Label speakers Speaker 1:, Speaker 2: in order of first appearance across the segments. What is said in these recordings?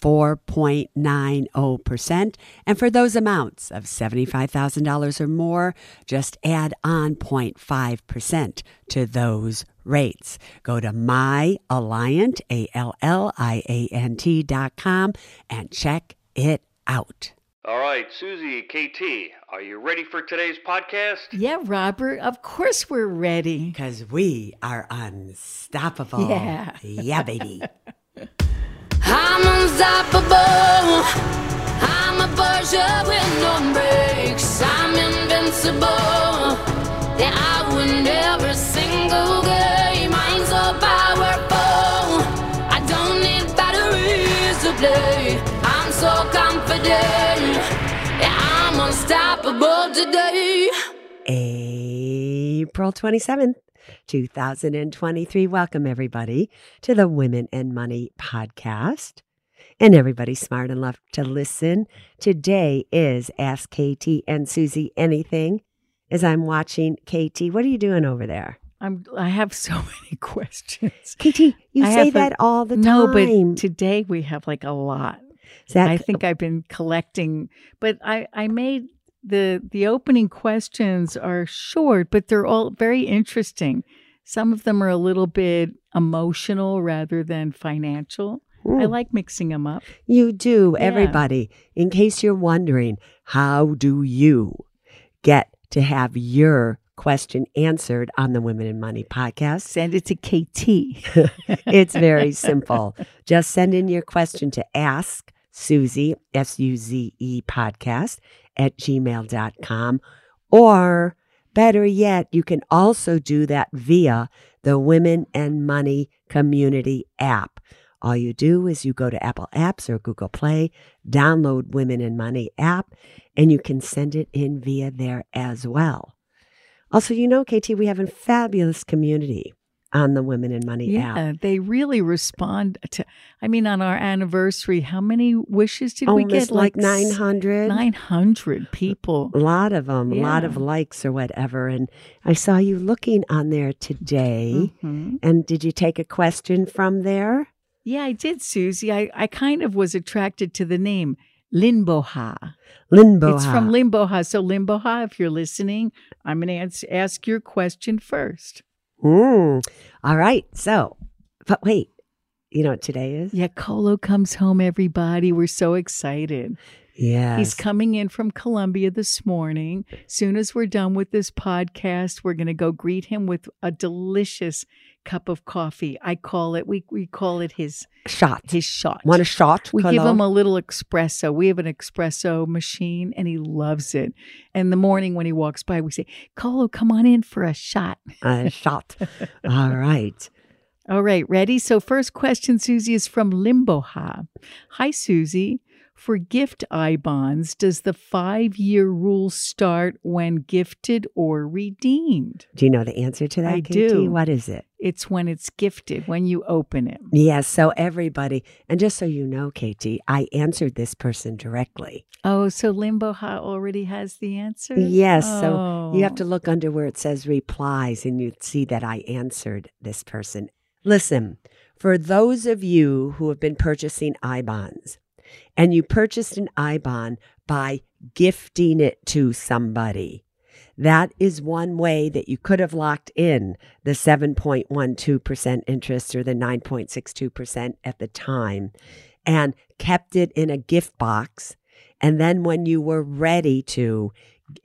Speaker 1: 4.90%. And for those amounts of $75,000 or more, just add on 0.5% to those rates. Go to myalliant, A-L-L-I-A-N-T dot com and check it out.
Speaker 2: All right, Suze, KT, are you ready for today's podcast?
Speaker 3: Yeah, Robert, of course we're ready.
Speaker 1: Because we are unstoppable.
Speaker 3: Yeah.
Speaker 1: Yeah, baby.
Speaker 4: I'm unstoppable. I'm a Porsche with no brakes. I'm invincible. Yeah, I win every single game. I'm so powerful. I don't need batteries to play. I'm so confident. Yeah, I'm unstoppable today.
Speaker 1: April 27th, 2023. Welcome, everybody, to the Women and Money podcast. And everybody smart enough to listen. Today is Ask KT and Suze Anything. As I'm watching KT, what are you doing over there?
Speaker 3: I'm I have so many questions.
Speaker 1: KT, you
Speaker 3: I
Speaker 1: say
Speaker 3: have a-
Speaker 1: that all the time.
Speaker 3: No, but today we have like a lot.
Speaker 1: That-
Speaker 3: I think I've been collecting, but I I made the the opening questions are short, but they're all very interesting. Some of them are a little bit emotional rather than financial. I
Speaker 1: Mm.
Speaker 3: like mixing them up.
Speaker 1: You do,
Speaker 3: Yeah.
Speaker 1: everybody. In case you're wondering, how do you get to have your question answered on the Women in Money podcast?
Speaker 3: Send it to KT.
Speaker 1: it's very simple. Just send in your question to ask Suze, S U Z E podcast at gmail.com. Or better yet, you can also do that via the Women and Money Community app. All you do is you go to Apple Apps or Google Play, download Women and Money app, and you can send it in via there as well. Also, you know, KT, we have a fabulous community on the Women and Money
Speaker 3: Yeah,
Speaker 1: app.
Speaker 3: they really respond to. I mean, on our anniversary, how many wishes did we
Speaker 1: Almost
Speaker 3: get?
Speaker 1: like 900.
Speaker 3: Nine hundred people.
Speaker 1: A lot of them, a lot of likes or whatever. And I saw you looking on there today.
Speaker 3: Mhm.
Speaker 1: And did you take a question from there?
Speaker 3: Yeah, I did, Suze. I, I kind of was attracted to the name Limboha.
Speaker 1: Limbo.
Speaker 3: It's from Limboha. So, Limboha, if you're listening, I'm going to ask your question first.
Speaker 1: Mm. All right. So, but wait, you know what today is?
Speaker 3: Yeah, Colo comes home, everybody. We're so excited.
Speaker 1: Yes.
Speaker 3: He's coming in from Columbia this morning. Soon as we're done with this podcast, we're going to go greet him with a delicious cup of coffee. I call it we we call it his
Speaker 1: shot.
Speaker 3: his shot.
Speaker 1: Want a shot?
Speaker 3: we give him a little espresso. We have an espresso machine and he loves it. And the morning when he walks by, we say, Colo, come on in for a shot.
Speaker 1: a shot. All right.
Speaker 3: All right, ready? So, first question, Suze, is from Limboha. Hi, Suze. For gift I bonds, does the five year rule start when gifted or redeemed?
Speaker 1: Do you know the answer to that?
Speaker 3: I
Speaker 1: KT?
Speaker 3: do.
Speaker 1: What is it?
Speaker 3: It's when it's gifted, when you open it.
Speaker 1: Yes. So everybody, and just so you know, KT, I answered this person directly.
Speaker 3: Oh, so Limboha already has the answer?
Speaker 1: Yes. So you have
Speaker 3: Oh.
Speaker 1: to look under where it says replies and you'd see that I answered this person. Listen, for those of you who have been purchasing I bonds and you purchased an I bond by gifting it to somebody, that is one way that you could have locked in the 7.12% interest or the 9.62% at the time and kept it in a gift box. And then when you were ready to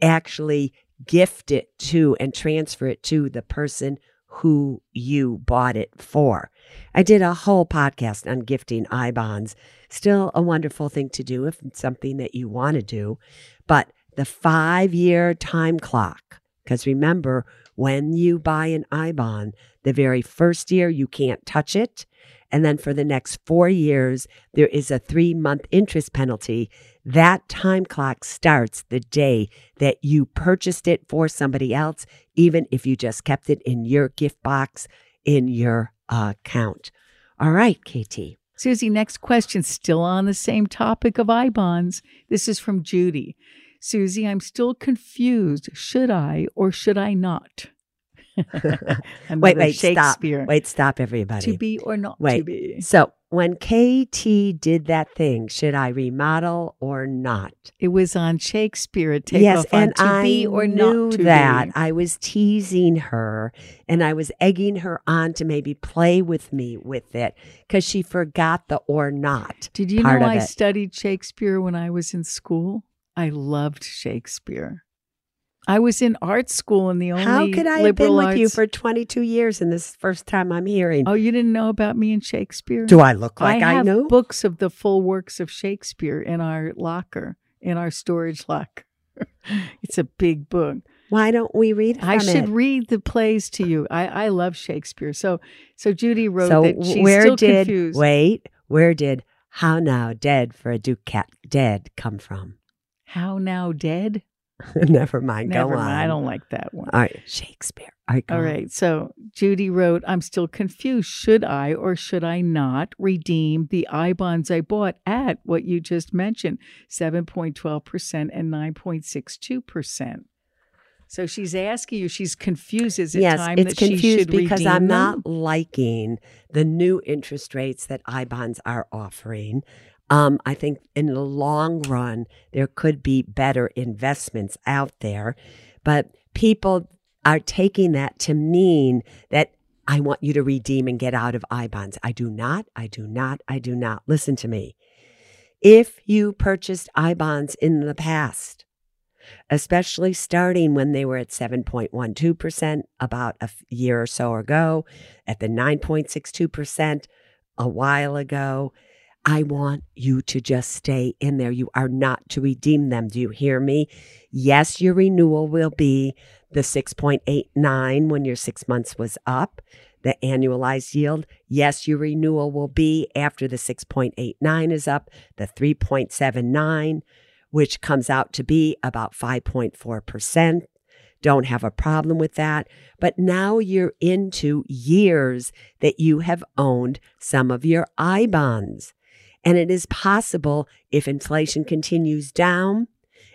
Speaker 1: actually gift it to and transfer it to the person who you bought it for. I did a whole podcast on gifting I bonds. Still a wonderful thing to do if it's something that you want to do. But the five year time clock, because remember, when you buy an I bond, the very first year you can't touch it. And then for the next four years, there is a three month interest penalty. That time clock starts the day that you purchased it for somebody else, even if you just kept it in your gift box in your account. All right, KT.
Speaker 3: Suze, next question, still on the same topic of I bonds. This is from Judy. Suze, I'm still confused. Should I or should I not?
Speaker 1: wait, wait, stop. Wait, stop, everybody.
Speaker 3: To be or not to be.
Speaker 1: So when KT did that thing, should I remodel or not?
Speaker 3: It was on Shakespeare. a Take
Speaker 1: yes, and
Speaker 3: to
Speaker 1: I
Speaker 3: be or
Speaker 1: knew
Speaker 3: not to
Speaker 1: that.
Speaker 3: be.
Speaker 1: I was teasing her and I was egging her on to maybe play with me with it because she forgot the or not.
Speaker 3: Did you know I
Speaker 1: it.
Speaker 3: studied Shakespeare when I was in school? I loved Shakespeare. I was in art school and the only
Speaker 1: How could I have been with you for 22 years and this is the first time I'm hearing?
Speaker 3: Oh, you didn't know about me and Shakespeare?
Speaker 1: Do I look like I,
Speaker 3: have
Speaker 1: knew?
Speaker 3: books of the full works of Shakespeare in our locker, in our storage locker. it's a big book.
Speaker 1: Why don't we read
Speaker 3: I should
Speaker 1: it?
Speaker 3: read the plays to you. I, I love Shakespeare. So so Judy wrote
Speaker 1: so
Speaker 3: that she's
Speaker 1: where
Speaker 3: still
Speaker 1: did
Speaker 3: confused.
Speaker 1: wait? Where did how now dead for a ducat dead come from?
Speaker 3: How now dead?
Speaker 1: Never mind.
Speaker 3: Never
Speaker 1: go on.
Speaker 3: mind. I don't like that one.
Speaker 1: All right, Shakespeare. All right, go on.
Speaker 3: So Judy wrote, I'm still confused. Should I or should I not redeem the I bonds I bought at what you just mentioned, 7.12% and 9.62%? So she's asking you, she's confused. Is it
Speaker 1: yes,
Speaker 3: time
Speaker 1: it's
Speaker 3: that she
Speaker 1: confused
Speaker 3: should
Speaker 1: because
Speaker 3: redeem
Speaker 1: I'm
Speaker 3: them?
Speaker 1: not liking the new interest rates that I bonds are offering. Um, I think in the long run there could be better investments out there, but people are taking that to mean that I want you to redeem and get out of I bonds. I do not. I do not. I do not. Listen to me. If you purchased I bonds in the past, especially starting when they were at 7.12% about a year or so ago, at the 9.62% a while ago. I want you to just stay in there. You are not to redeem them. Do you hear me? Yes, your renewal will be the 6.89 when your six months was up, the annualized yield. Yes, your renewal will be after the 6.89 is up, the 3.79 which comes out to be about 5.4%. Don't have a problem with that. But now you're into years that you have owned some of your I bonds. And it is possible if inflation continues down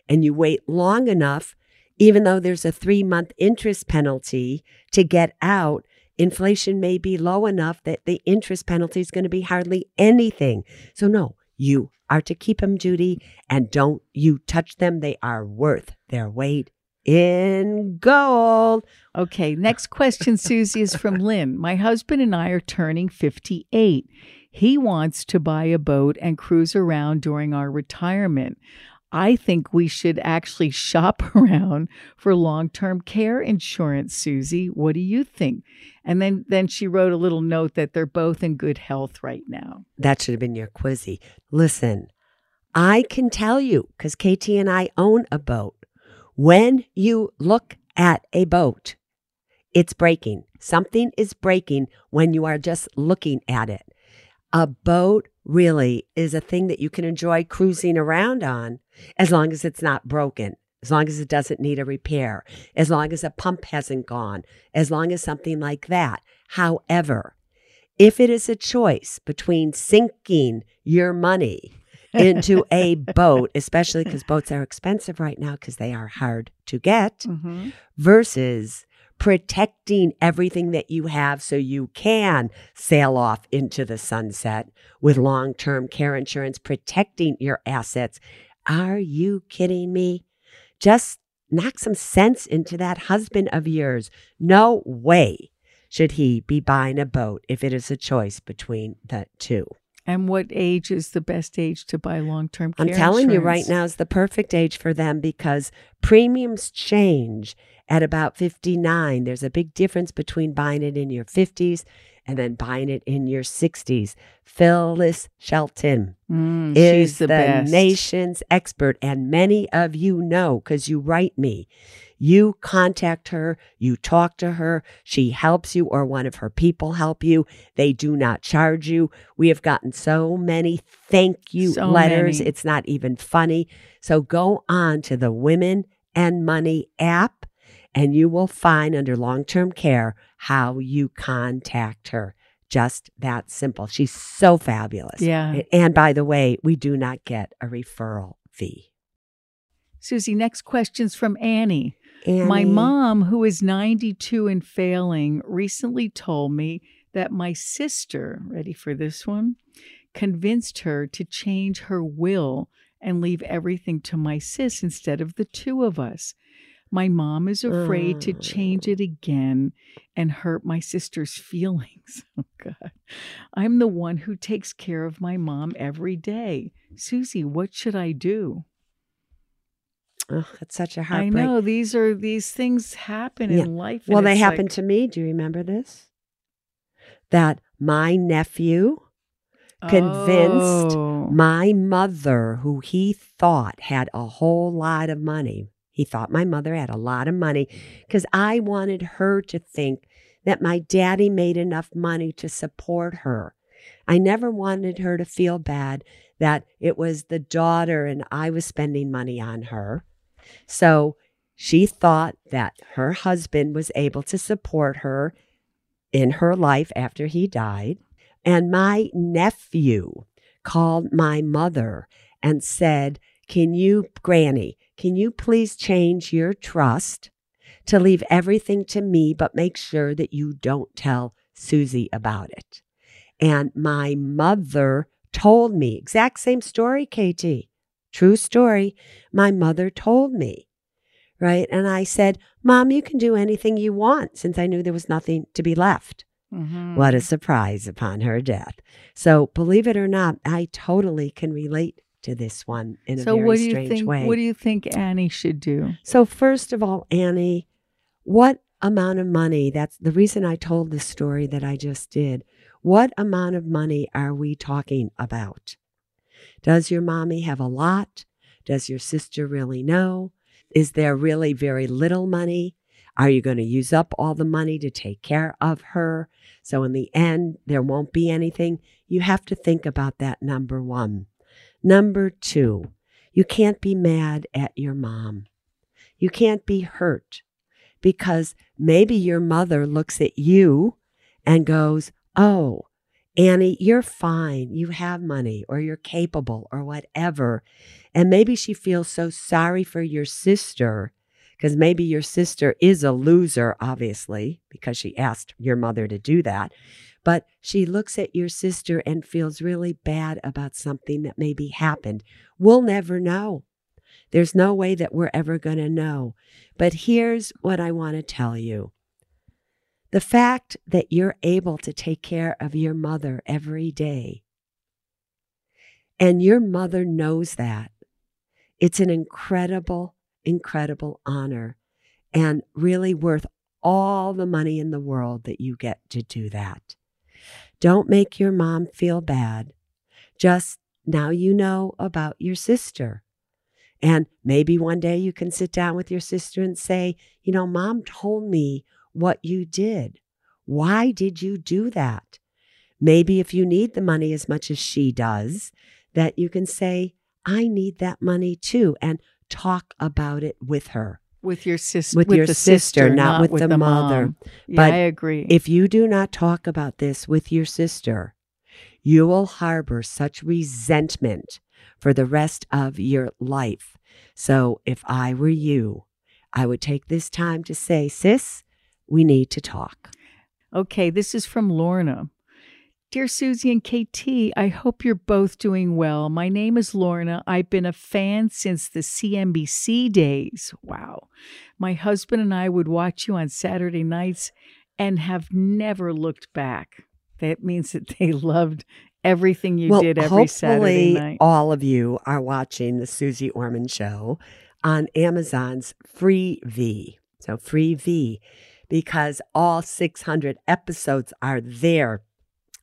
Speaker 1: and you wait long enough, even though there's a three month interest penalty to get out, inflation may be low enough that the interest penalty is going to be hardly anything. So, no, you are to keep them, Judy, and don't you touch them. They are worth their weight in gold.
Speaker 3: Okay, next question, Suze, is from Lynn. My husband and I are turning 58. He wants to buy a boat and cruise around during our retirement. I think we should actually shop around for long-term care insurance, Suze. What do you think? And then then she wrote a little note that they're both in good health right now.
Speaker 1: That should have been your quizzy. Listen, I can tell you because KT and I own a boat. When you look at a boat, it's breaking. Something is breaking when you are just looking at it. A boat really is a thing that you can enjoy cruising around on as long as it's not broken, as long as it doesn't need a repair, as long as a pump hasn't gone, as long as something like that. However, if it is a choice between sinking your money into a boat, especially because boats are expensive right now because they are hard to get,
Speaker 3: Mm-hmm.
Speaker 1: versus protecting everything that you have so you can sail off into the sunset with long term care insurance, protecting your assets. Are you kidding me? Just knock some sense into that husband of yours. No way should he be buying a boat if it is a choice between the two.
Speaker 3: And what age is the best age to buy long-term care
Speaker 1: I'm telling you right now is the perfect age for them because premiums change at about 59. There's a big difference between buying it in your 50s and then buying it in your 60s. Phyllis Shelton
Speaker 3: Mm,
Speaker 1: is
Speaker 3: the,
Speaker 1: the, nation's expert, and many of you know because you write me. You contact her, you talk to her, she helps you, or one of her people help you. They do not charge you. We have gotten so many thank you
Speaker 3: So
Speaker 1: letters,
Speaker 3: many.
Speaker 1: it's not even funny. So go on to the Women and Money app, and you will find under long term care how you contact her. Just that simple. She's so fabulous.
Speaker 3: Yeah.
Speaker 1: And by the way, we do not get a referral fee.
Speaker 3: Suze, next question's from Annie. My mom, who is 92 and failing, recently told me that my sister, ready for this one, convinced her to change her will and leave everything to my sis instead of the two of us. My mom is afraid to change oh. it again and hurt my sister's feelings. Oh, God. I'm the one who takes care of my mom every day. Suze, what should I do?
Speaker 1: Oh, it's such a heartbreak.
Speaker 3: I know these are these things happen
Speaker 1: Yeah.
Speaker 3: in life.
Speaker 1: Well, they
Speaker 3: it's
Speaker 1: happened
Speaker 3: like,
Speaker 1: to me. Do you remember this? That my nephew convinced
Speaker 3: Oh.
Speaker 1: my mother, who he thought had a whole lot of money, he thought my mother had a lot of money because I wanted her to think that my daddy made enough money to support her. I never wanted her to feel bad that it was the daughter and I was spending money on her. So she thought that her husband was able to support her in her life after he died. And my nephew called my mother and said, Can you, Granny, can you please change your trust to leave everything to me, but make sure that you don't tell Suze about it? And my mother told me, exact same story, KT, true story. My mother told me, right? And I said, Mom, you can do anything you want since I knew there was nothing to be left.
Speaker 3: Mhm.
Speaker 1: What a surprise upon her death. So, believe it or not, I totally can relate to this one in a very
Speaker 3: what do you
Speaker 1: strange
Speaker 3: think?
Speaker 1: way.
Speaker 3: What do you think Annie should do?
Speaker 1: so, first of all, Annie, what amount of money? That's the reason I told the story that I just did. What amount of money are we talking about? Does your mommy have a lot? Does your sister really know? Is there really very little money? Are you going to use up all the money to take care of her? So, in the end, there won't be anything. You have to think about that, number one. Number two, you can't be mad at your mom. You can't be hurt because maybe your mother looks at you and goes, Oh, Annie, you're fine. You have money or you're capable or whatever. And maybe she feels so sorry for your sister because maybe your sister is a loser, obviously, because she asked your mother to do that. But she looks at your sister and feels really bad about something that maybe happened. We'll never know. There's no way that we're ever going to know. But here's what I want to tell you the fact that you're able to take care of your mother every day, and your mother knows that, it's an incredible, incredible honor and really worth all the money in the world that you get to do that. Don't make your mom feel bad. Just now you know about your sister. And maybe one day you can sit down with your sister and say, you know, mom told me what you did. Why did you do that? Maybe if you need the money as much as she does, that you can say, I need that money too, and talk about it with her.
Speaker 3: With your sister,
Speaker 1: With your
Speaker 3: the
Speaker 1: sister, not with the mother.
Speaker 3: mom. Yeah,
Speaker 1: But
Speaker 3: I agree.
Speaker 1: If you do not talk about this with your sister, you will harbor such resentment for the rest of your life. So if I were you, I would take this time to say, sis, we need to talk.
Speaker 3: Okay, this is from Lorna. Dear Suze and KT, I hope you're both doing well. My name is Lorna. I've been a fan since the CNBC days. Wow. My husband and I would watch you on Saturday nights and have never looked back. That means that they loved everything you
Speaker 1: well,
Speaker 3: did every Saturday
Speaker 1: hopefully
Speaker 3: night.
Speaker 1: all of you are watching the Suze Orman Show on Amazon's Freevee. So Freevee, because all 600 episodes are there.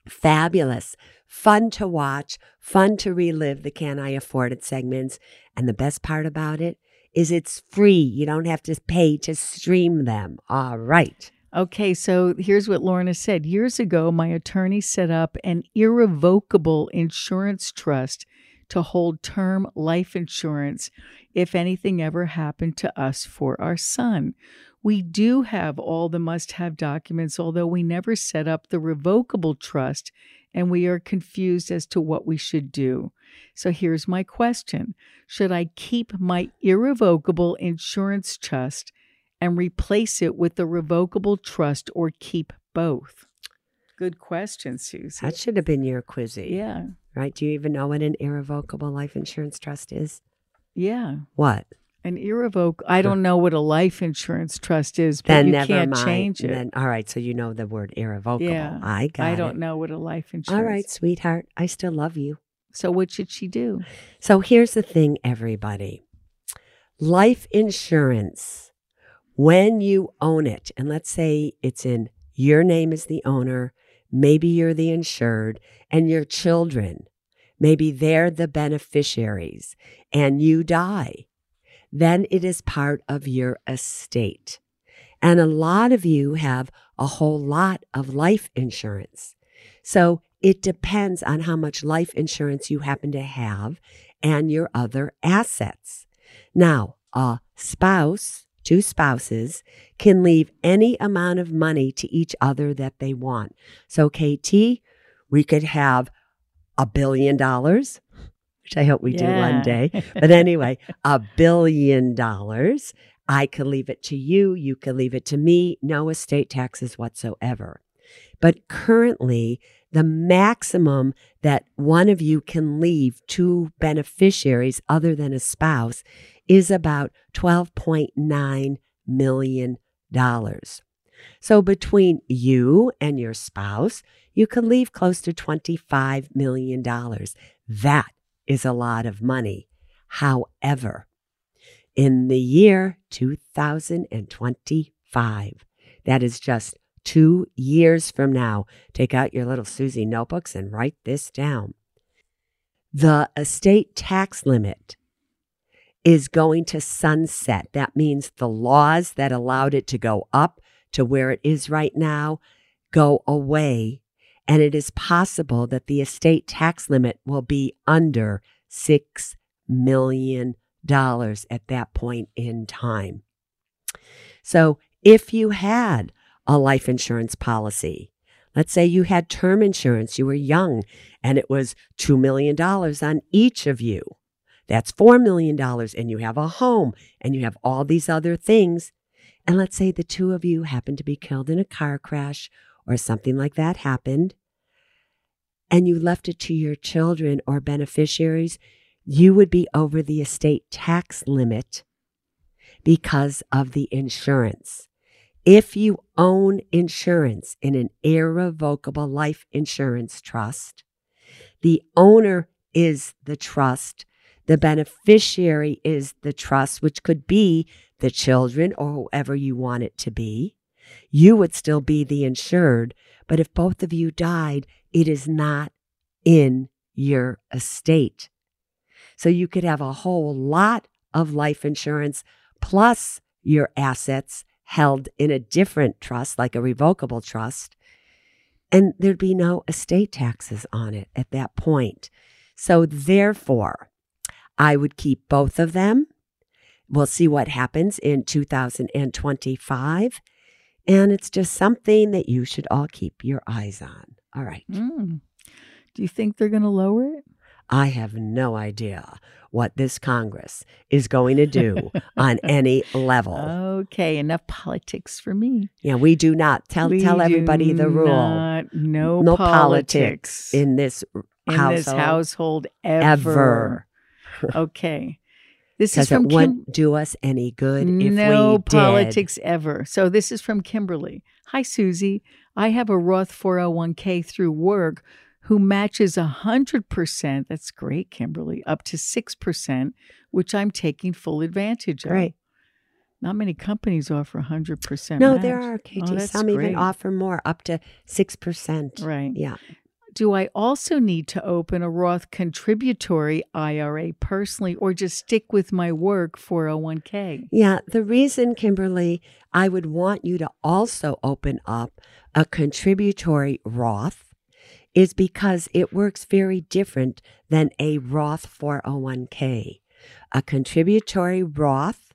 Speaker 1: Fabulous, fun to watch, fun to relive the Can I Afford It segments. And the best part about it is it's free. You don't have to pay to stream them. All right.
Speaker 3: Okay, so here's what Lorna said. Years ago, my attorney set up an irrevocable insurance trust to hold term life insurance if anything ever happened to us for our son. We do have all the must have documents, although we never set up the revocable trust and we are confused as to what we should do. So here's my question Should I keep my irrevocable insurance trust and replace it with the revocable trust or keep both? Good question, Suze.
Speaker 1: That should have been your quizzy.
Speaker 3: yeah.
Speaker 1: Right? Do you even know what an irrevocable life insurance trust is?
Speaker 3: Yeah.
Speaker 1: What?
Speaker 3: An irrevocable. I don't know what a life insurance trust is, but
Speaker 1: Then
Speaker 3: you
Speaker 1: never
Speaker 3: can't
Speaker 1: mind.
Speaker 3: change it.
Speaker 1: Then, all right. So you know the word irrevocable.
Speaker 3: Yeah,
Speaker 1: I got
Speaker 3: I don't
Speaker 1: it.
Speaker 3: know what a life insurance.
Speaker 1: All right, sweetheart. I still love you.
Speaker 3: So what should she do?
Speaker 1: So here's the thing, everybody life insurance, when you own it, and let's say it's in your name as the owner, maybe you're the insured, and your children, maybe they're the beneficiaries, and you die, then it is part of your estate. And a lot of you have a whole lot of life insurance. So it depends on how much life insurance you happen to have and your other assets. Now, a spouse, two spouses, can leave any amount of money to each other that they want. So, KT, we could have a billion dollars, which I hope we do one day. But anyway, a billion dollars. I could leave it to you. You could leave it to me. No estate taxes whatsoever. But currently, the maximum that one of you can leave to beneficiaries other than a spouse is about $12.9 million. So between you and your spouse, you could leave close to $25 million. That is a lot of money. However, in the year 2025, that is just two years from now, take out your little Suze notebooks and write this down. The estate tax limit is going to sunset. That means the laws that allowed it to go up to where it is right now go away. And it is possible that the estate tax limit will be under $6 million at that point in time. So if you had a life insurance policy, let's say you had term insurance, you were young, and it was $2 million on each of you. That's $4 million, and you have a home, and you have all these other things. And let's say the two of you happen to be killed in a car crash or something like that happened, and you left it to your children or beneficiaries, you would be over the estate tax limit because of the insurance. If you own insurance in an irrevocable life insurance trust, the owner is the trust, the beneficiary is the trust, which could be the children or whoever you want it to be. You would still be the insured, but if both of you died, it is not in your estate. So you could have a whole lot of life insurance plus your assets held in a different trust, like a revocable trust, and there'd be no estate taxes on it at that point. So therefore, I would keep both of them. We'll see what happens in 2025. And it's just something that you should all keep your eyes on. All right.
Speaker 3: Mm. Do you think they're going to lower it?
Speaker 1: I have no idea what this Congress is going to do on any level.
Speaker 3: Okay, enough politics for me.
Speaker 1: yeah, we do not tell
Speaker 3: We
Speaker 1: tell everybody the rule.
Speaker 3: not- no,
Speaker 1: no
Speaker 3: politics,
Speaker 1: politics in this
Speaker 3: in
Speaker 1: household
Speaker 3: this household ever. okay, this is
Speaker 1: it
Speaker 3: from Kim-
Speaker 1: wouldn't do us any good if
Speaker 3: no
Speaker 1: we did.
Speaker 3: politics ever. So this is from Kimberly. Hi, Suze. I have a Roth 401k through work who matches 100%. That's great, Kimberly, up to 6%, which I'm taking full advantage of.
Speaker 1: Great.
Speaker 3: Not many companies offer 100%.
Speaker 1: No,
Speaker 3: match.
Speaker 1: there are KT.
Speaker 3: Oh,
Speaker 1: Some
Speaker 3: great.
Speaker 1: even offer more, up to six percent.
Speaker 3: Right.
Speaker 1: Yeah.
Speaker 3: Do I also need to open a Roth contributory IRA personally or just stick with my work 401k?
Speaker 1: Yeah, the reason, Kimberly, I would want you to also open up a contributory Roth is because it works very different than a Roth 401k. A contributory Roth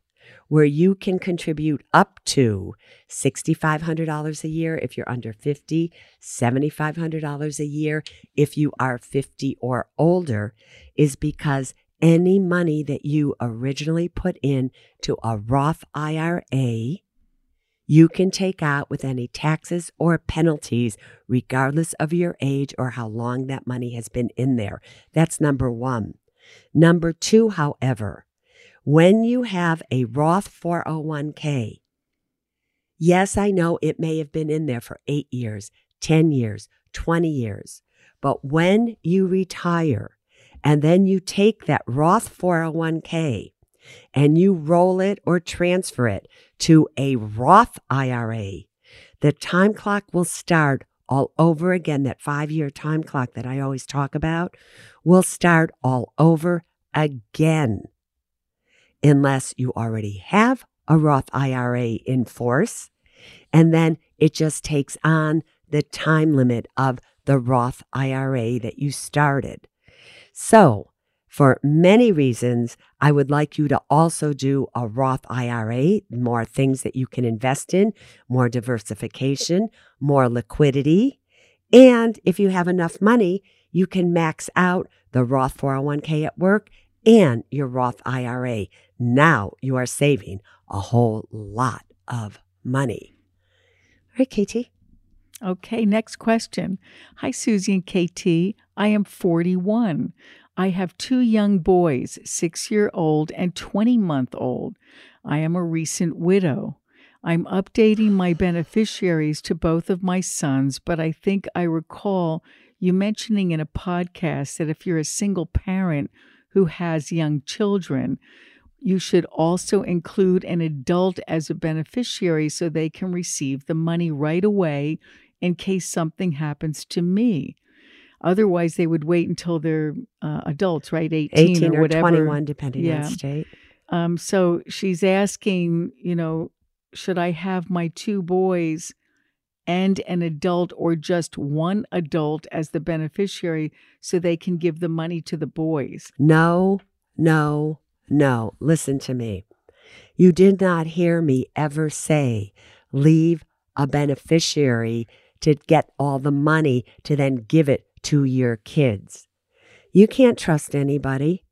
Speaker 1: where you can contribute up to $6,500 a year if you're under 50, $7,500 a year if you are 50 or older, is because any money that you originally put in to a Roth IRA, you can take out with any taxes or penalties, regardless of your age or how long that money has been in there. That's number one. Number two, however, when you have a Roth 401k, yes, I know it may have been in there for eight years, 10 years, 20 years, but when you retire and then you take that Roth 401k and you roll it or transfer it to a Roth IRA, the time clock will start all over again. That five year time clock that I always talk about will start all over again unless you already have a Roth IRA in force. And then it just takes on the time limit of the Roth IRA that you started. So, for many reasons, I would like you to also do a Roth IRA, more things that you can invest in, more diversification, more liquidity. And if you have enough money, you can max out the Roth 401k at work and your Roth IRA. Now you are saving a whole lot of money. All right, KT.
Speaker 3: Okay, next question. Hi, Suze and KT. I am 41. I have two young boys, six year old and 20 month old. I am a recent widow. I'm updating my beneficiaries to both of my sons, but I think I recall you mentioning in a podcast that if you're a single parent who has young children, you should also include an adult as a beneficiary so they can receive the money right away in case something happens to me. Otherwise, they would wait until they're uh, adults, right? 18,
Speaker 1: 18
Speaker 3: or
Speaker 1: or
Speaker 3: whatever.
Speaker 1: 21, depending
Speaker 3: Yeah.
Speaker 1: on state.
Speaker 3: Um, so she's asking, you know, should I have my two boys and an adult or just one adult as the beneficiary so they can give the money to the boys?
Speaker 1: No, no, no. Listen to me. You did not hear me ever say leave a beneficiary to get all the money to then give it to your kids. You can't trust anybody.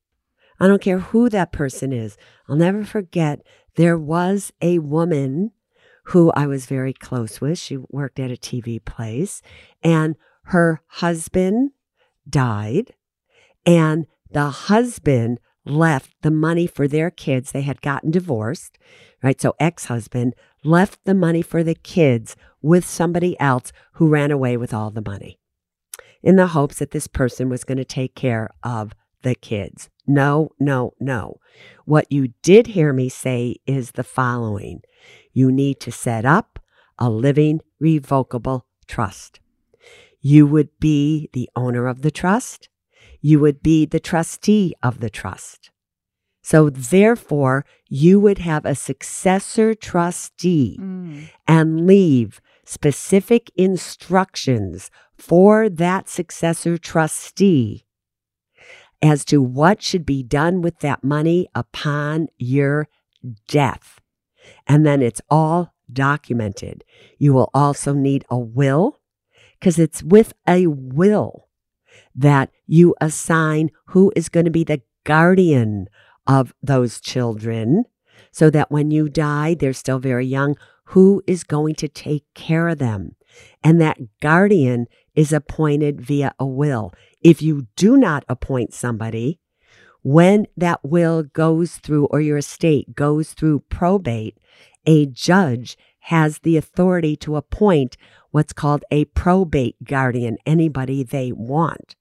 Speaker 1: I don't care who that person is. I'll never forget there was a woman who I was very close with. She worked at a TV place and her husband died and the husband left the money for their kids. They had gotten divorced, right? So ex husband left the money for the kids with somebody else who ran away with all the money in the hopes that this person was going to take care of the kids. No, no, no. What you did hear me say is the following you need to set up a living revocable trust. You would be the owner of the trust you would be the trustee of the trust. So, therefore, you would have a successor trustee mm. and leave specific instructions for that successor trustee as to what should be done with that money upon your death. And then it's all documented. You will also need a will because it's with a will that you assign who is going to be the guardian of those children so that when you die, they're still very young, who is going to take care of them? And that guardian is appointed via a will. If you do not appoint somebody, when that will goes through or your estate goes through probate, a judge has the authority to appoint what's called a probate guardian, anybody they want.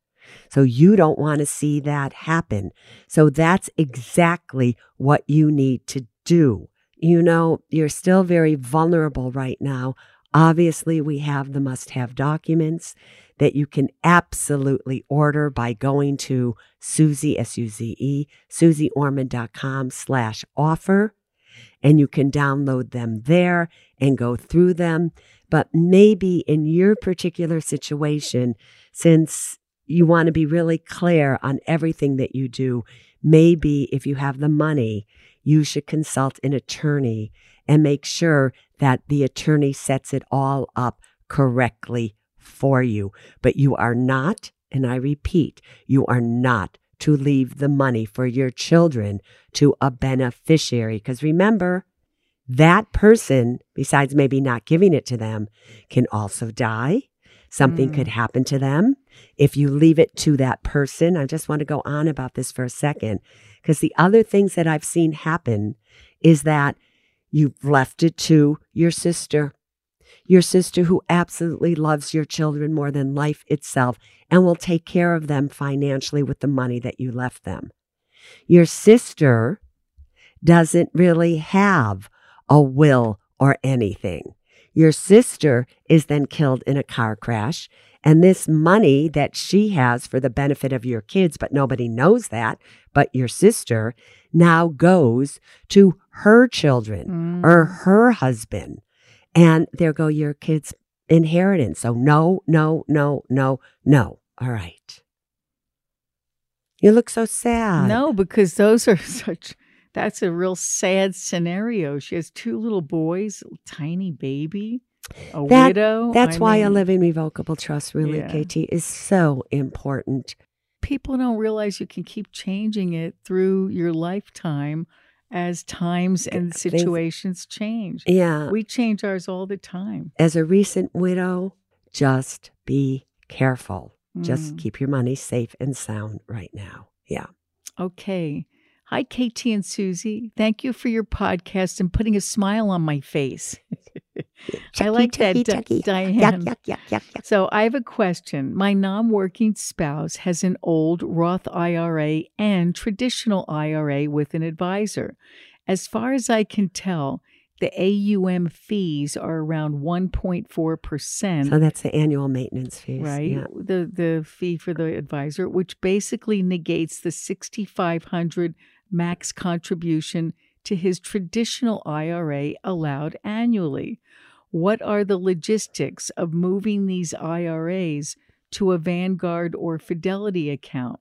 Speaker 1: So you don't want to see that happen. So that's exactly what you need to do. You know, you're still very vulnerable right now. Obviously, we have the must have documents that you can absolutely order by going to Suze, S-U-Z-E, suzeorman.com slash offer. And you can download them there and go through them. But maybe in your particular situation, since you want to be really clear on everything that you do, maybe if you have the money, you should consult an attorney and make sure that the attorney sets it all up correctly for you. But you are not, and I repeat, you are not to leave the money for your children to a beneficiary. Because remember, that person, besides maybe not giving it to them, can also die. Something
Speaker 3: Mm.
Speaker 1: could happen to them. If you leave it to that person, I just want to go on about this for a second. Because the other things that I've seen happen is that you've left it to your sister, your sister who absolutely loves your children more than life itself and will take care of them financially with the money that you left them. Your sister doesn't really have a will or anything. Your sister is then killed in a car crash. And this money that she has for the benefit of your kids, but nobody knows that, but your sister now goes to her children
Speaker 3: Mm.
Speaker 1: or her husband. And there go your kids' inheritance. So no, no, no, no, no. All right. You look so sad.
Speaker 3: No, because those are such. That's a real sad scenario. She has two little boys, a tiny baby, a
Speaker 1: That-
Speaker 3: widow.
Speaker 1: That's
Speaker 3: I
Speaker 1: why a living revocable trust, really,
Speaker 3: Yeah.
Speaker 1: KT, is so important.
Speaker 3: people don't realize you can keep changing it through your lifetime as times and situations change.
Speaker 1: Yeah.
Speaker 3: We change ours all the time.
Speaker 1: As a recent widow, just be careful. Just
Speaker 3: Mm.
Speaker 1: keep your money safe and sound right now. Yeah.
Speaker 3: Okay. Hi, KT and Suze. Thank you for your podcast and putting a smile on my face. I like that, Di- Diane.
Speaker 1: Yuck, yuck, yuck.
Speaker 3: So I have a question. My non working spouse has an old Roth IRA and traditional IRA with an advisor. As far as I can tell, the AUM fees are around 1.4%.
Speaker 1: So that's the annual maintenance fees.
Speaker 3: right
Speaker 1: Yeah.
Speaker 3: the the fee for the advisor which basically negates the 6500 max contribution to his traditional IRA allowed annually what are the logistics of moving these IRAs to a Vanguard or Fidelity account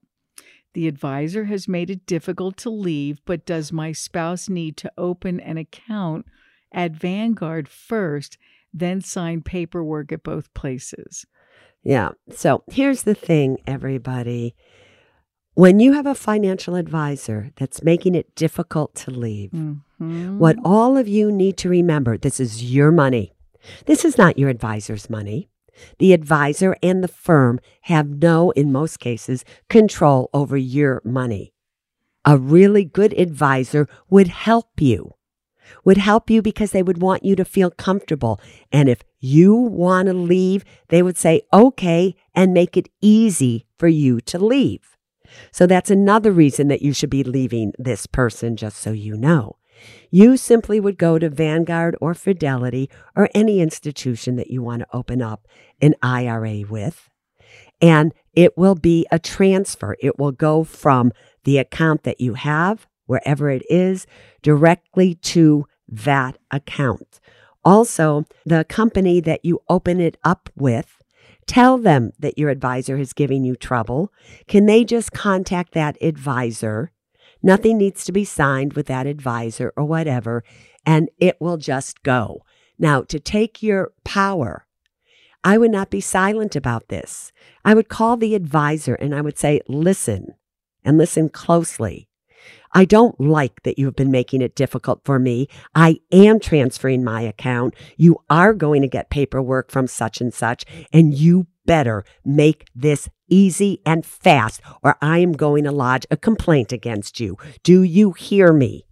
Speaker 3: the advisor has made it difficult to leave but does my spouse need to open an account at Vanguard first then sign paperwork at both places
Speaker 1: Yeah. So here's the thing, everybody. When you have a financial advisor that's making it difficult to leave,
Speaker 3: Mhm.
Speaker 1: what all of you need to remember this is your money. This is not your advisor's money. The advisor and the firm have no, in most cases, control over your money. A really good advisor would help you, would help you because they would want you to feel comfortable. And if you want to leave, they would say, okay, and make it easy for you to leave. So that's another reason that you should be leaving this person, just so you know. You simply would go to Vanguard or Fidelity or any institution that you want to open up an IRA with, and it will be a transfer. It will go from the account that you have, wherever it is, directly to that account. Also, the company that you open it up with, tell them that your advisor is giving you trouble. Can they just contact that advisor? Nothing needs to be signed with that advisor or whatever, and it will just go. Now, to take your power, I would not be silent about this. I would call the advisor and I would say, listen, and listen closely. I don't like that you have been making it difficult for me. I am transferring my account. You are going to get paperwork from such and such, and you better make this easy and fast, or I am going to lodge a complaint against you. Do you hear me?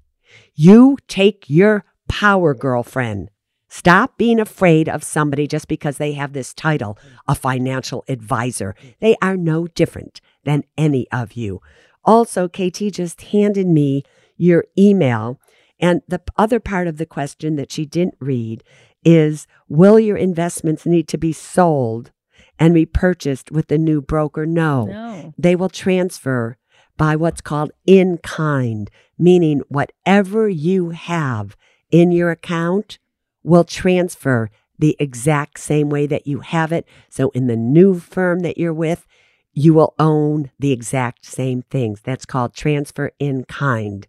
Speaker 1: You take your power, girlfriend. Stop being afraid of somebody just because they have this title, a financial advisor. They are no different than any of you. Also, KT just handed me your email. And the other part of the question that she didn't read is Will your investments need to be sold and repurchased with the new broker? No.
Speaker 3: no
Speaker 1: They will transfer by what's called in kind, meaning whatever you have in your account will transfer the exact same way that you have it. So in the new firm that you're with, you will own the exact same things. That's called transfer in kind.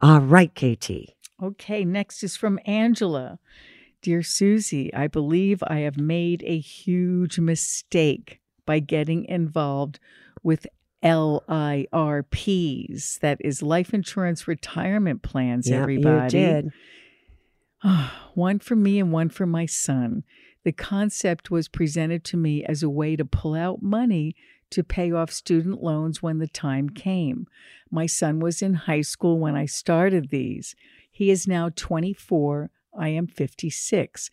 Speaker 1: All right, KT.
Speaker 3: Okay, next is from Angela. Dear Suze, I believe I have made a huge mistake by getting involved with LIRPs. That is life insurance retirement plans,
Speaker 1: Yep,
Speaker 3: everybody.
Speaker 1: You did.
Speaker 3: one for me and one for my son. The concept was presented to me as a way to pull out money to pay off student loans when the time came. My son was in high school when I started these. He is now 24. I am 56.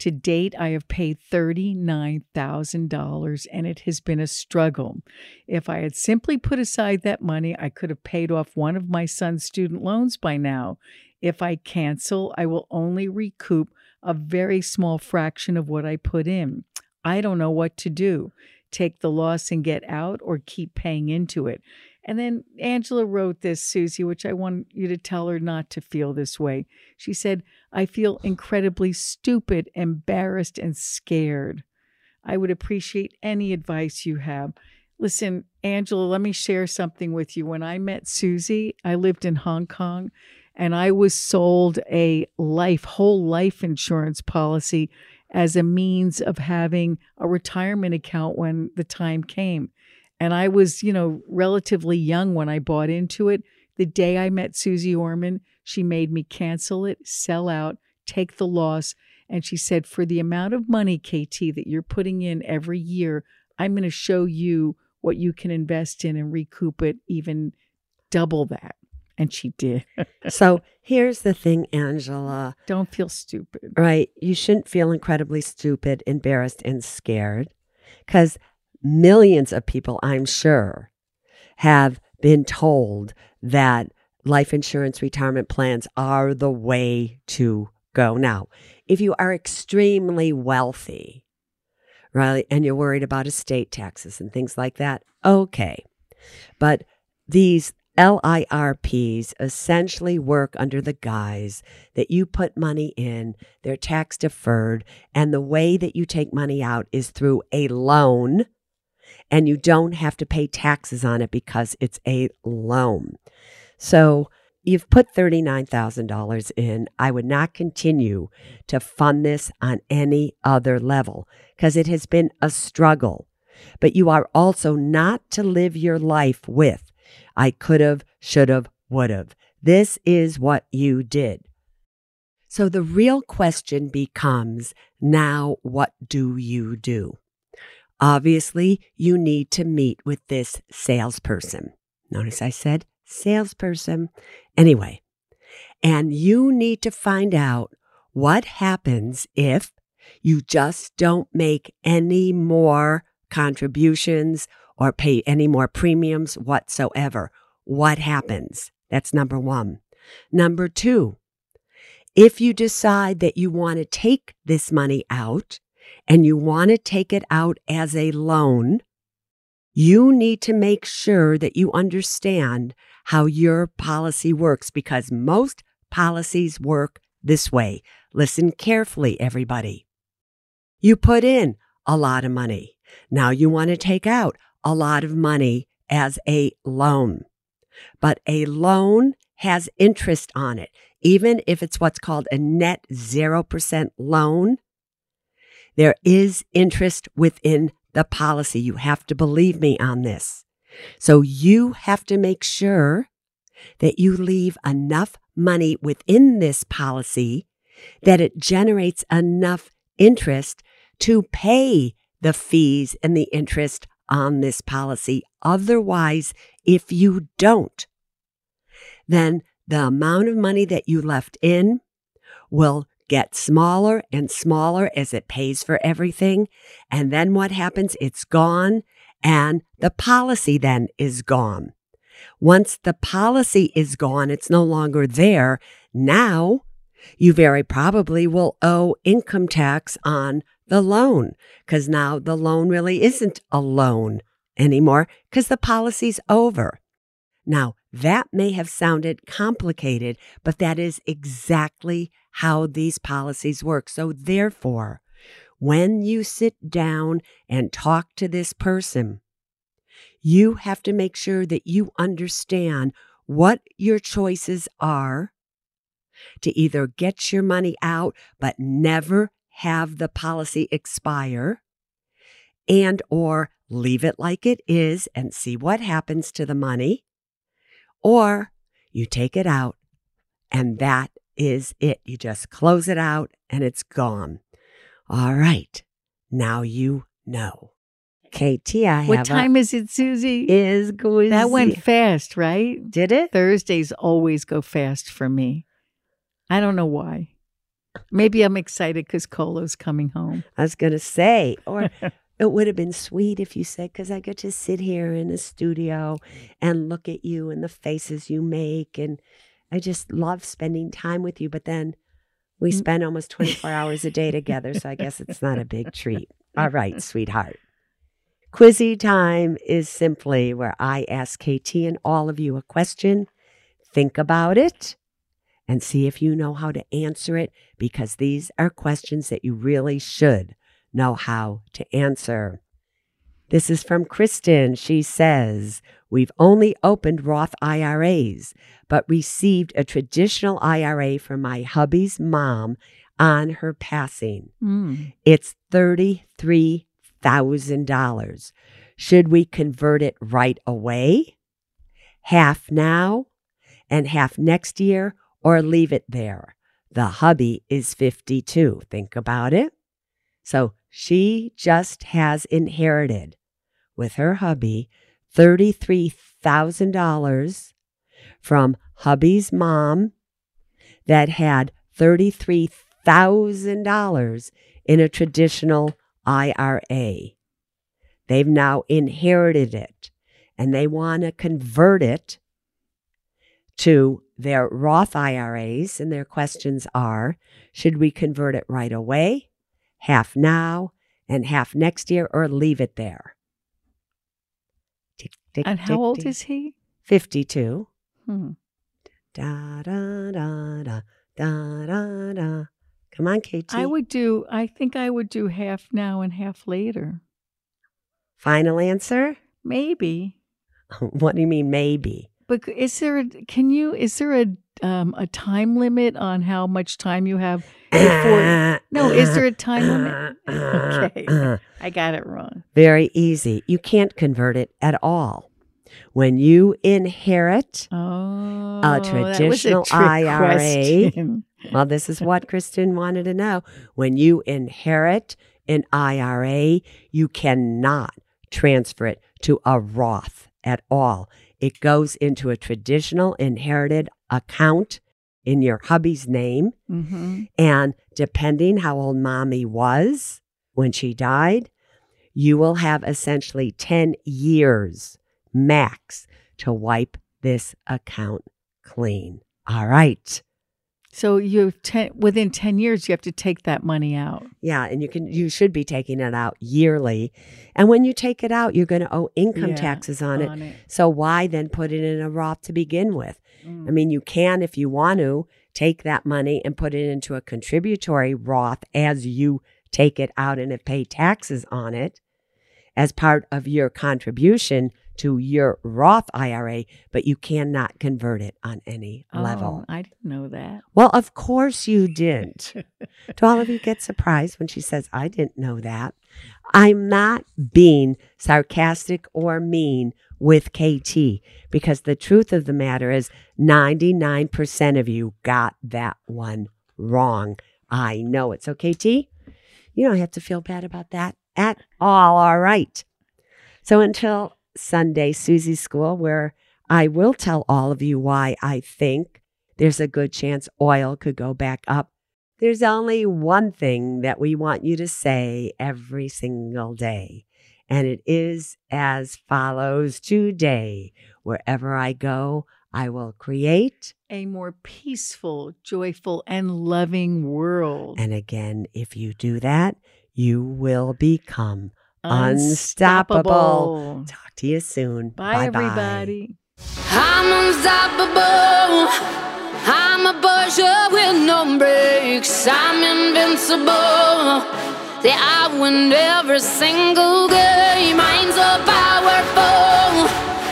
Speaker 3: To date, I have paid $39,000 and it has been a struggle. If I had simply put aside that money, I could have paid off one of my son's student loans by now. If I cancel, I will only recoup a very small fraction of what I put in. I don't know what to do. Take the loss and get out or keep paying into it. And then Angela wrote this, Suze, which I want you to tell her not to feel this way. She said, I feel incredibly stupid, embarrassed, and scared. I would appreciate any advice you have. Listen, Angela, let me share something with you. When I met Suze, I lived in Hong Kong and I was sold a life, whole life insurance policy as a means of having a retirement account when the time came. And I was, you know, relatively young when I bought into it. The day I met Suze Orman, she made me cancel it, sell out, take the loss. And she said, For the amount of money, KT, that you're putting in every year, I'm going to show you what you can invest in and recoup it even double that. And she did.
Speaker 1: So here's the thing, Angela.
Speaker 3: Don't feel stupid.
Speaker 1: Right. You shouldn't feel incredibly stupid, embarrassed, and scared because millions of people, I'm sure, have been told that life insurance retirement plans are the way to go. Now, if you are extremely wealthy, right, and you're worried about estate taxes and things like that, okay. But these LIRPs essentially work under the guise that you put money in, they're tax deferred, and the way that you take money out is through a loan, and you don't have to pay taxes on it because it's a loan. So you've put $39,000 in. I would not continue to fund this on any other level because it has been a struggle. But you are also not to live your life with I could have, should have, would have. This is what you did. So the real question becomes now, what do you do? Obviously, you need to meet with this salesperson. Notice I said salesperson. Anyway, and you need to find out what happens if you just don't make any more contributions or pay any more premiums whatsoever. What happens? That's number one. Number two, if you decide that you want to take this money out and you want to take it out as a loan, you need to make sure that you understand how your policy works because most policies work this way. Listen carefully, everybody. You put in a lot of money. Now you want to take out a lot of money as a loan. But a loan has interest on it. Even if it's what's called a net 0% loan, there is interest within the policy. You have to believe me on this. So you have to make sure that you leave enough money within this policy that it generates enough interest to pay the fees and the interest on this policy. Otherwise, if you don't, then the amount of money that you left in will get smaller and smaller as it pays for everything. And then what happens? It's gone and the policy then is gone. Once the policy is gone, it's no longer there. Now you very probably will owe income tax on the loan because now the loan really isn't a loan anymore because the policy's over. Now, that may have sounded complicated, but that is exactly how these policies work. So, therefore, when you sit down and talk to this person, you have to make sure that you understand what your choices are to either get your money out but never have the policy expire and or leave it like it is and see what happens to the money or you take it out and that is it you just close it out and it's gone all right now you know KT I have
Speaker 3: What
Speaker 1: a-
Speaker 3: time is it, Suze?
Speaker 1: is going
Speaker 3: that went fast, right?
Speaker 1: did it
Speaker 3: Thursdays always go fast for me. I don't know why. Maybe I'm excited because Colo's coming home.
Speaker 1: I was going to say, or it would have been sweet if you said, because I get to sit here in the studio and look at you and the faces you make. And I just love spending time with you. But then we
Speaker 3: Mm.
Speaker 1: spend almost 24 hours a day together. So I guess it's not a big treat. All right, sweetheart. Quizzy time is simply where I ask KT and all of you a question. Think about it and see if you know how to answer it because these are questions that you really should know how to answer. This is from Kristen. She says, We've only opened Roth IRAs, but received a traditional IRA from my hubby's mom on her passing.
Speaker 3: Mm.
Speaker 1: It's $33,000. Should we convert it right away? Half now and half next year, or leave it there? The hubby is 52. Think about it. So she just has inherited with her hubby $33,000 from hubby's mom that had $33,000 in a traditional IRA. They've now inherited it and they want to convert it to their Roth IRAs. And their questions are should we convert it right away, half now, and half next year, or leave it there? Tick, tick,
Speaker 3: And
Speaker 1: tick,
Speaker 3: how old is he?
Speaker 1: 52.
Speaker 3: Hmm.
Speaker 1: Da da da da da da da. Come on, KT.
Speaker 3: I would do, I think I would do half now and half later.
Speaker 1: Final answer?
Speaker 3: Maybe.
Speaker 1: what do you mean, maybe?
Speaker 3: But is there, a, can you, is there a, um, a time limit on how much time you have before? No, is there a time limit? Okay. I got it wrong.
Speaker 1: Very easy. You can't convert it at all. When you inherit,
Speaker 3: Oh, was
Speaker 1: traditional
Speaker 3: trick
Speaker 1: IRA.
Speaker 3: question.
Speaker 1: well, this is what Kristen wanted to know. When you inherit an IRA, you cannot transfer it to a Roth at all. It goes into a traditional inherited account in your hubby's name.
Speaker 3: hmm
Speaker 1: And depending how old mommy was when she died, you will have essentially 10 years max to wipe this account clean. All right.
Speaker 3: So you ten within ten years, you have to take that money out.
Speaker 1: Yeah, and you can you should be taking it out yearly. And when you take it out, you're going to owe income
Speaker 3: Yeah,
Speaker 1: taxes on it.
Speaker 3: it.
Speaker 1: So why then put it in a Roth to begin with?
Speaker 3: Mm.
Speaker 1: I mean, you can, if you want to, take that money and put it into a contributory Roth as you take it out and have paid taxes on it as part of your contribution to your Roth IRA, but you cannot convert it on any level.
Speaker 3: Oh, I didn't know that.
Speaker 1: Well, of course you didn't. Do all of you get surprised when she says, I didn't know that? I'm not being sarcastic or mean with KT because the truth of the matter is 99% of you got that one wrong. I know it. So, KT, you don't have to feel bad about that at all. All right. So, until Sunday, Suze's School, where I will tell all of you why I think there's a good chance oil could go back up. There's only one thing that we want you to say every single day, and it is as follows Today, wherever I go, I will create.
Speaker 3: A more peaceful, joyful, and loving world.
Speaker 1: And again, if you do that, you will become unstoppable. Talk to you soon.
Speaker 3: Bye,
Speaker 1: Bye-bye.
Speaker 3: everybody.
Speaker 4: I'm unstoppable. I'm a Porsche with no brakes. I'm invincible. Yeah, I win every single game. I'm so powerful.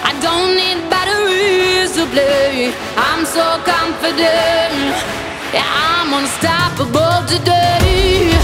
Speaker 4: I don't need batteries to play. so confident. Yeah, I'm unstoppable today.